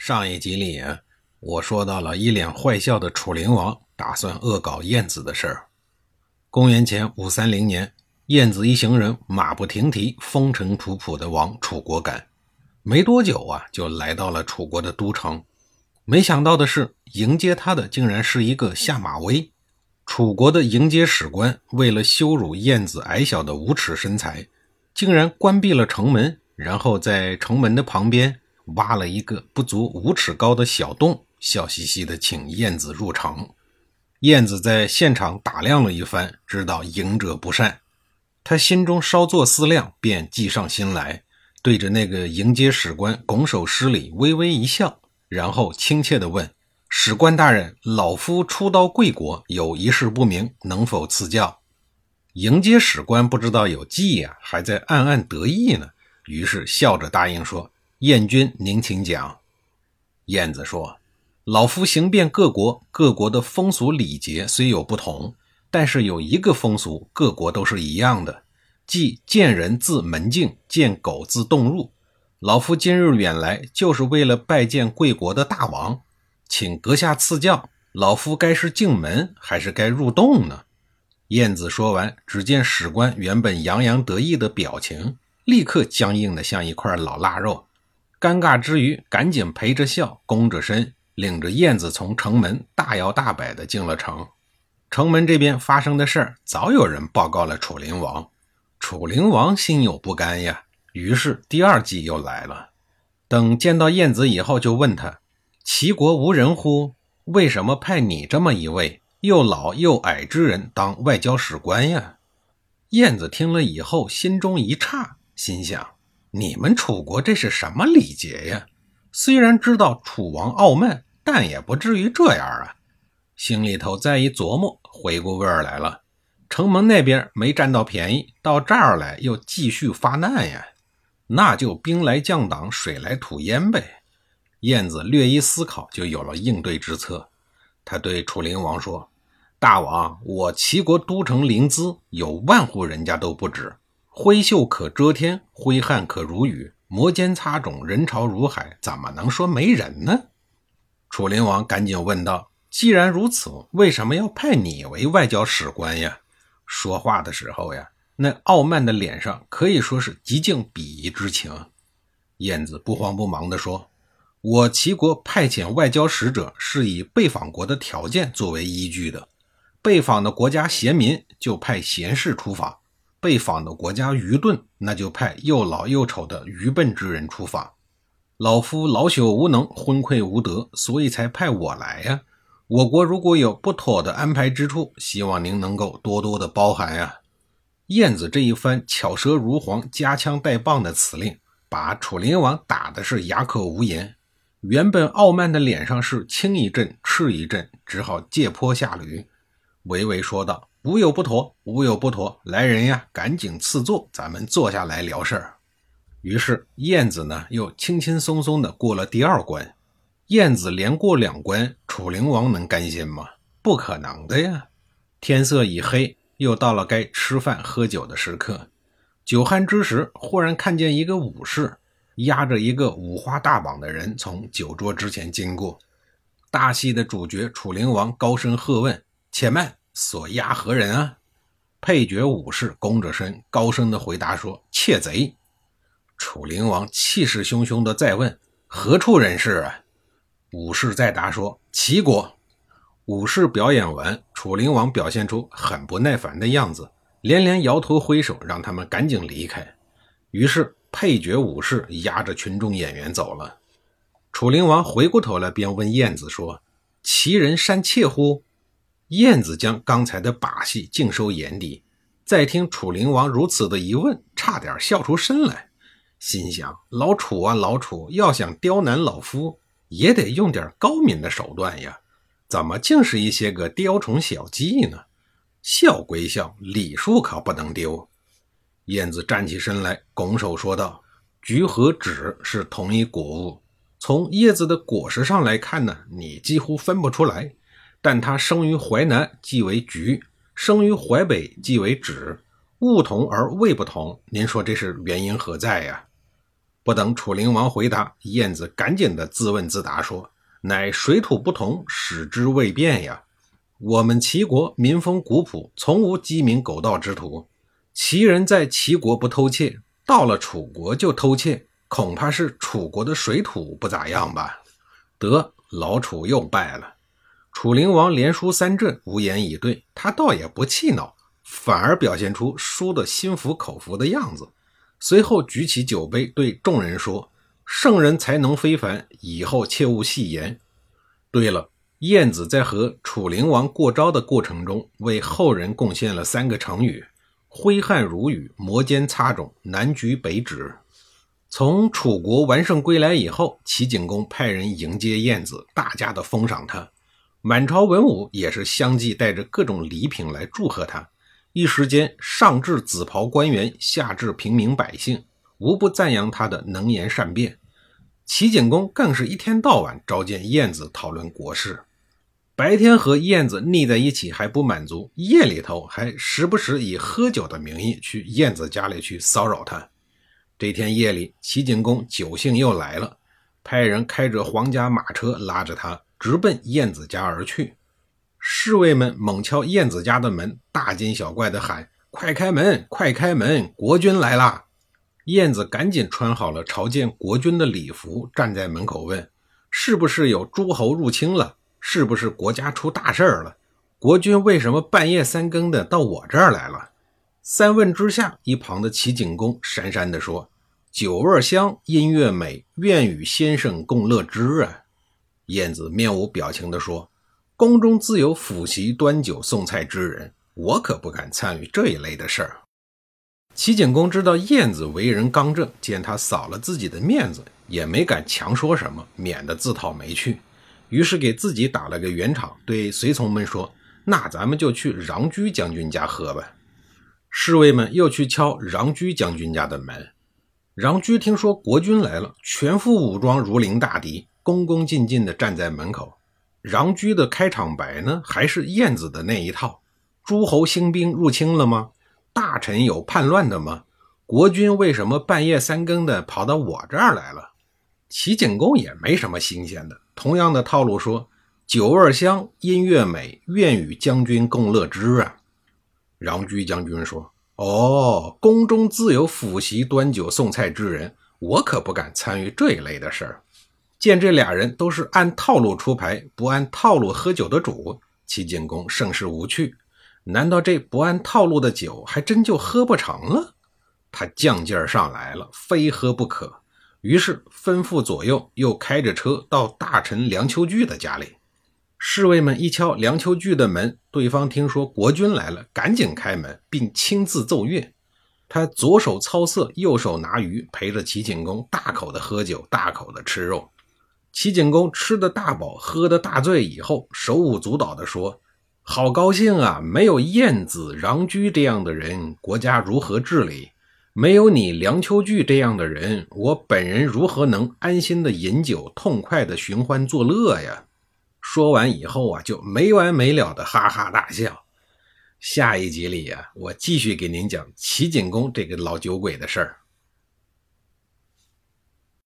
上一集里，我说到了一脸坏笑的楚灵王打算恶搞晏子的事儿。公元前五三零年，晏子一行人马不停蹄、风尘仆仆地往楚国赶，没多久啊，就来到了楚国的都城。没想到的是，迎接他的竟然是一个下马威。楚国的迎接使官为了羞辱晏子矮小的无耻身材，竟然关闭了城门，然后在城门的旁边。挖了一个不足五尺高的小洞，笑嘻嘻地请燕子入城。燕子在现场打量了一番，知道迎者不善，他心中稍作思量，便计上心来，对着那个迎接使官拱手施礼，微微一笑，然后亲切地问：“使官大人，老夫初到贵国，有一事不明，能否赐教？”迎接使官不知道有计呀，还在暗暗得意呢，于是笑着答应说。燕君，您请讲。燕子说：“老夫行遍各国，各国的风俗礼节虽有不同，但是有一个风俗，各国都是一样的，即见人自门径，见狗自洞入。老夫今日远来，就是为了拜见贵国的大王，请阁下赐教。老夫该是进门，还是该入洞呢？”燕子说完，只见史官原本洋洋得意的表情，立刻僵硬的像一块老腊肉。尴尬之余，赶紧陪着笑，弓着身，领着燕子从城门大摇大摆地进了城。城门这边发生的事，早有人报告了楚灵王。楚灵王心有不甘呀，于是第二计又来了。等见到燕子以后，就问他：“齐国无人乎？为什么派你这么一位又老又矮之人当外交使官呀？”燕子听了以后，心中一诧，心想。你们楚国这是什么礼节呀？虽然知道楚王傲慢，但也不至于这样啊！心里头再一琢磨，回过味儿来了。城门那边没占到便宜，到这儿来又继续发难呀，那就兵来将挡，水来土淹呗。燕子略一思考，就有了应对之策。他对楚灵王说：“大王，我齐国都城临淄，有万户人家都不止。”挥袖可遮天，挥汗可如雨，摩肩擦踵，人潮如海，怎么能说没人呢？楚灵王赶紧问道：“既然如此，为什么要派你为外交使官呀？”说话的时候呀，那傲慢的脸上可以说是极尽鄙夷之情。燕子不慌不忙地说：“我齐国派遣外交使者，是以被访国的条件作为依据的。被访的国家贤民，就派贤士出访。”被访的国家愚钝，那就派又老又丑的愚笨之人出访。老夫老朽无能，昏聩无德，所以才派我来呀。我国如果有不妥的安排之处，希望您能够多多的包涵呀。燕子这一番巧舌如簧、夹枪带棒的辞令，把楚灵王打的是哑口无言。原本傲慢的脸上是青一阵赤一阵，只好借坡下驴，娓娓说道。无有不妥，无有不妥。来人呀，赶紧赐座，咱们坐下来聊事儿。于是燕子呢，又轻轻松松的过了第二关。燕子连过两关，楚灵王能甘心吗？不可能的呀！天色已黑，又到了该吃饭喝酒的时刻。酒酣之时，忽然看见一个武士押着一个五花大绑的人从酒桌之前经过。大戏的主角楚灵王高声喝问：“且慢！”所押何人啊？配角武士弓着身，高声的回答说：“窃贼。”楚灵王气势汹汹的再问：“何处人士啊？”武士再答说：“齐国。”武士表演完，楚灵王表现出很不耐烦的样子，连连摇头挥手，让他们赶紧离开。于是配角武士押着群众演员走了。楚灵王回过头来，便问燕子说：“齐人善窃乎？”燕子将刚才的把戏尽收眼底，再听楚灵王如此的一问，差点笑出声来，心想：老楚啊，老楚，要想刁难老夫，也得用点高明的手段呀，怎么竟是一些个雕虫小技呢？笑归笑，礼数可不能丢。燕子站起身来，拱手说道：“菊和枳是同一果物，从叶子的果实上来看呢，你几乎分不出来。但他生于淮南，即为橘；生于淮北，即为枳。物同而味不同，您说这是原因何在呀？”不等楚灵王回答，燕子赶紧的自问自答说：“乃水土不同，使之未变呀。我们齐国民风古朴，从无鸡鸣狗盗之徒。齐人在齐国不偷窃，到了楚国就偷窃，恐怕是楚国的水土不咋样吧？”得，老楚又败了。楚灵王连输三阵，无言以对。他倒也不气恼，反而表现出输得心服口服的样子。随后举起酒杯，对众人说：“圣人才能非凡，以后切勿戏言。”对了，晏子在和楚灵王过招的过程中，为后人贡献了三个成语：“挥汗如雨”“摩肩擦踵”“南橘北枳”。从楚国完胜归来以后，齐景公派人迎接晏子，大加的封赏他。满朝文武也是相继带着各种礼品来祝贺他。一时间，上至紫袍官员，下至平民百姓，无不赞扬他的能言善辩。齐景公更是一天到晚召见晏子讨论国事，白天和晏子腻在一起还不满足，夜里头还时不时以喝酒的名义去晏子家里去骚扰他。这天夜里，齐景公酒兴又来了，派人开着皇家马车拉着他直奔燕子家而去。侍卫们猛敲燕子家的门，大惊小怪地喊：“快开门，快开门！国君来啦！”燕子赶紧穿好了朝见国君的礼服，站在门口问：“是不是有诸侯入侵了？是不是国家出大事儿了？国君为什么半夜三更的到我这儿来了？”三问之下，一旁的齐景公讪讪地说：“酒味香，音乐美，愿与先生共乐之啊！”燕子面无表情地说。宫中自有府席端酒送菜之人，我可不敢参与这一类的事儿。齐景公知道晏子为人刚正，见他扫了自己的面子，也没敢强说什么，免得自讨没趣。于是给自己打了个圆场，对随从们说：“那咱们就去穰居将军家喝吧。”侍卫们又去敲穰居将军家的门。穰居听说国君来了，全副武装，如临大敌，恭恭敬敬地站在门口。穰居的开场白呢，还是燕子的那一套？诸侯兴兵入侵了吗？大臣有叛乱的吗？国君为什么半夜三更的跑到我这儿来了？齐景公也没什么新鲜的，同样的套路说：酒味香，音乐美，愿与将军共乐之啊！穰居将军说：哦，宫中自有府席端酒送菜之人，我可不敢参与这一类的事儿。见这俩人都是按套路出牌，不按套路喝酒的主，齐景公甚是无趣。难道这不按套路的酒还真就喝不成了？他犟劲儿上来了，非喝不可。于是吩咐左右，又开着车到大臣梁丘据的家里。侍卫们一敲梁丘据的门，对方听说国君来了，赶紧开门，并亲自奏乐。他左手操瑟，右手拿鱼，陪着齐景公大口的喝酒，大口的吃肉。齐景公吃的大饱，喝的大醉以后，手舞足蹈地说：“好高兴啊！没有晏子、穰苴这样的人，国家如何治理？没有你梁丘据这样的人，我本人如何能安心的饮酒，痛快的寻欢作乐呀？”说完以后啊，就没完没了的哈哈大笑。下一集里呀，我继续给您讲齐景公这个老酒鬼的事儿。